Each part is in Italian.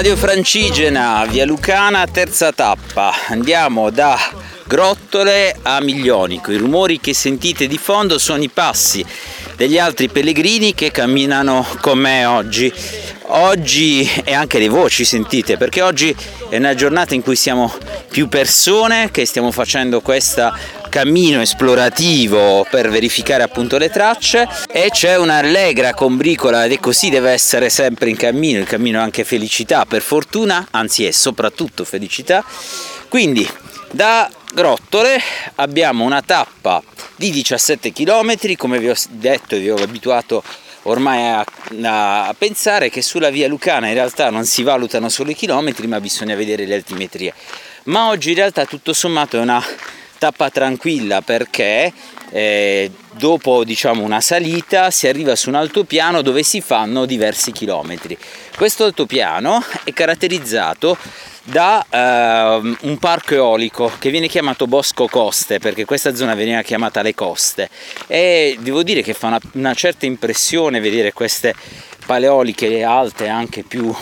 Radio Francigena, via Lucana, terza tappa. Andiamo da Grottole a Miglionico. I rumori che sentite di fondo sono i passi degli altri pellegrini che camminano con me oggi. Oggi e anche le voci sentite perché oggi è una giornata in cui siamo più persone che stiamo facendo questo cammino esplorativo per verificare appunto le tracce e c'è un'allegra combricola e così deve essere sempre in cammino, il cammino è anche felicità per fortuna, anzi è soprattutto felicità. Quindi da Grottole abbiamo una tappa di 17 km, come vi ho detto e vi ho abituato ormai a, a, pensare che sulla via Lucana in realtà non si valutano solo i chilometri ma bisogna vedere le altimetrie ma oggi in realtà tutto sommato è una tappa tranquilla perché eh, dopo diciamo una salita si arriva su un altopiano dove si fanno diversi chilometri. Questo altopiano è caratterizzato da uh, un parco eolico che viene chiamato Bosco Coste perché questa zona veniva chiamata le coste. E devo dire che fa una, una certa impressione vedere queste paleoliche alte anche più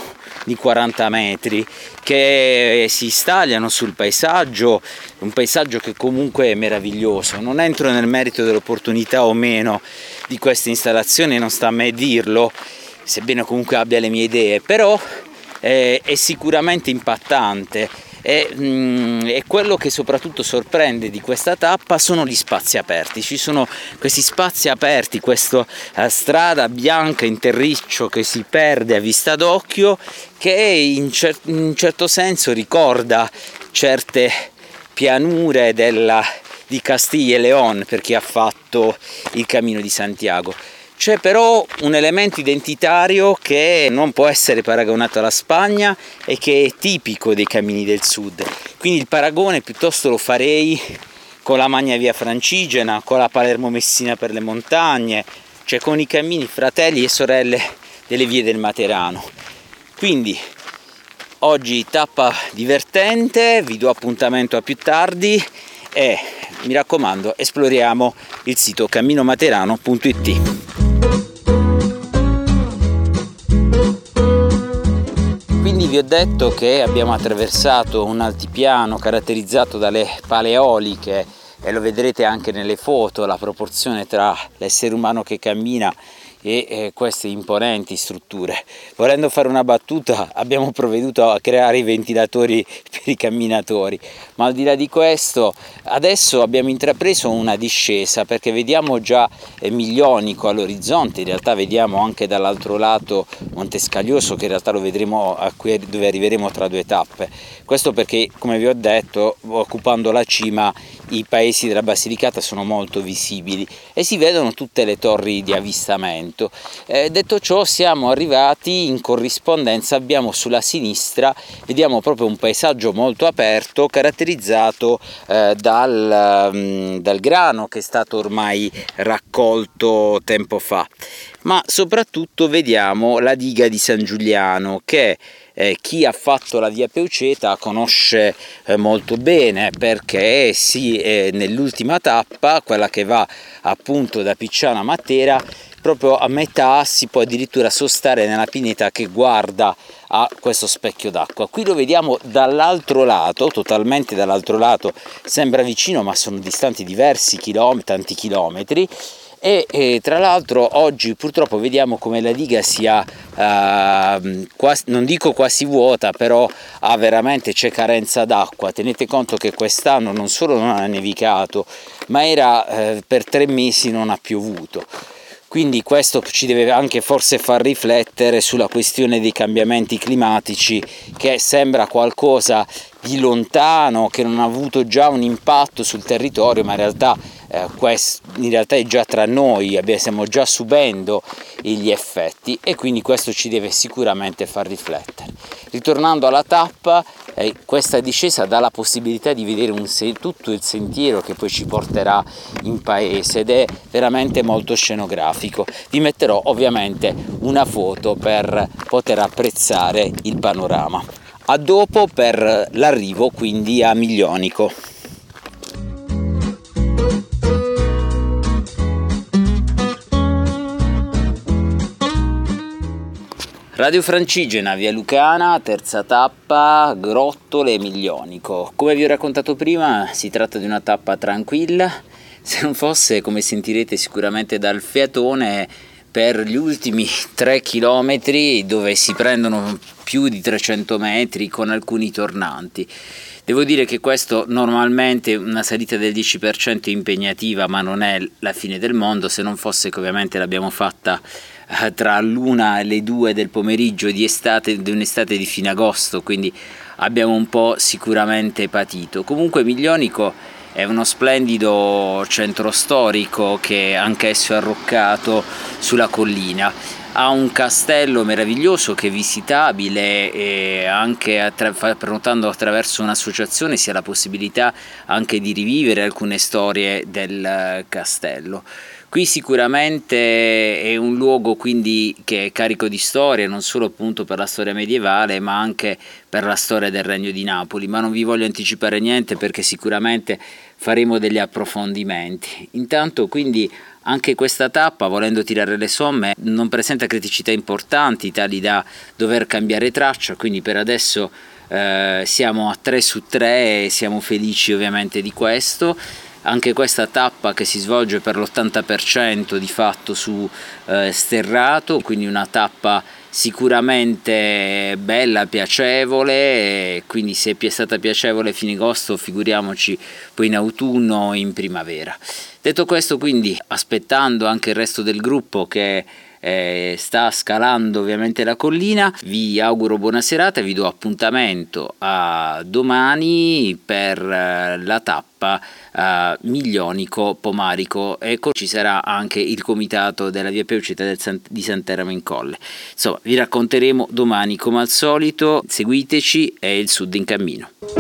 di 40 metri che si stagliano sul paesaggio, un paesaggio che comunque è meraviglioso. Non entro nel merito dell'opportunità o meno di questa installazione, non sta a me dirlo, sebbene comunque abbia le mie idee, però è, è sicuramente impattante e, mm, e, quello che soprattutto sorprende di questa tappa sono gli spazi aperti. Ci sono questi spazi aperti, questa uh, strada bianca in terriccio che si perde a vista d'occhio, che in, cer- in un certo senso ricorda certe pianure della, di Castiglia e León per chi ha fatto il cammino di Santiago. C'è però un elemento identitario che non può essere paragonato alla Spagna e che è tipico dei cammini del sud. Quindi il paragone piuttosto lo farei con la Magna Via Francigena, con la Palermo Messina per le montagne, cioè con i cammini fratelli e sorelle delle vie del Materano. Quindi oggi tappa divertente, vi do appuntamento a più tardi e mi raccomando esploriamo il sito camminomaterano.it. ho detto che abbiamo attraversato un altipiano caratterizzato dalle paleoliche e lo vedrete anche nelle foto, la proporzione tra l'essere umano che cammina e eh, queste imponenti strutture. Volendo fare una battuta, abbiamo provveduto a creare i ventilatori per i camminatori, ma al di là di questo, adesso abbiamo intrapreso una discesa perché vediamo già eh, Miglionico all'orizzonte, in realtà vediamo anche dall'altro lato Montescaglioso che in realtà lo vedremo qui dove arriveremo tra due tappe. Questo perché, come vi ho detto, occupando la cima i paesi della Basilicata sono molto visibili e si vedono tutte le torri di avvistamento. Eh, detto ciò siamo arrivati in corrispondenza, abbiamo sulla sinistra, vediamo proprio un paesaggio molto aperto caratterizzato eh, dal, um, dal grano che è stato ormai raccolto tempo fa, ma soprattutto vediamo la diga di San Giuliano che eh, chi ha fatto la via Peuceta conosce eh, molto bene perché sì, eh, nell'ultima tappa, quella che va appunto da Picciano a Matera, proprio a metà si può addirittura sostare nella pineta che guarda a questo specchio d'acqua. Qui lo vediamo dall'altro lato, totalmente dall'altro lato, sembra vicino ma sono distanti diversi chilometri, tanti chilometri. E, e, tra l'altro oggi purtroppo vediamo come la diga sia uh, quasi, non dico quasi vuota però ha veramente c'è carenza d'acqua. Tenete conto che quest'anno non solo non ha nevicato ma era uh, per tre mesi non ha piovuto quindi questo ci deve anche forse far riflettere sulla questione dei cambiamenti climatici che sembra qualcosa di lontano, che non ha avuto già un impatto sul territorio, ma in realtà, eh, quest, in realtà è già tra noi, stiamo già subendo gli effetti e quindi questo ci deve sicuramente far riflettere. Ritornando alla tappa, eh, questa discesa dà la possibilità di vedere un, tutto il sentiero che poi ci porterà in paese ed è veramente molto scenografico. Vi metterò ovviamente una foto per poter apprezzare il panorama. A dopo per l'arrivo quindi a Miglionico. Radio Francigena, via Lucana, terza tappa, Grottole Miglionico. Come vi ho raccontato prima, si tratta di una tappa tranquilla, se non fosse, come sentirete sicuramente dal fiatone, per gli ultimi 3 km dove si prendono più di 300 metri con alcuni tornanti. Devo dire che questo normalmente una salita del 10% è impegnativa, ma non è la fine del mondo, se non fosse che ovviamente l'abbiamo fatta tra l'una e le due del pomeriggio di estate, di un'estate di fine agosto, quindi abbiamo un po' sicuramente patito. Comunque Miglionico è uno splendido centro storico che anch'esso è arroccato sulla collina. Ha un castello meraviglioso che è visitabile e anche attra- prenotando attraverso un'associazione si ha la possibilità anche di rivivere alcune storie del castello. Qui sicuramente è un luogo quindi che è carico di storia, non solo appunto per la storia medievale, ma anche per la storia del Regno di Napoli, ma non vi voglio anticipare niente perché sicuramente faremo degli approfondimenti. Intanto quindi anche questa tappa, volendo tirare le somme, non presenta criticità importanti tali da dover cambiare traccia, quindi per adesso eh, siamo a 3 su 3 e siamo felici ovviamente di questo anche questa tappa che si svolge per l'80% di fatto su eh, sterrato, quindi una tappa sicuramente bella, piacevole, quindi se è stata piacevole fine agosto figuriamoci poi in autunno o in primavera. Detto questo quindi aspettando anche il resto del gruppo che eh, sta scalando ovviamente la collina. Vi auguro buona serata, vi do appuntamento a domani per eh, la tappa eh, Miglionico Pomarico. Ecco, ci sarà anche il comitato della via Peucita San, di Santeramo in Colle. Insomma, vi racconteremo domani come al solito. Seguiteci, è il Sud in cammino.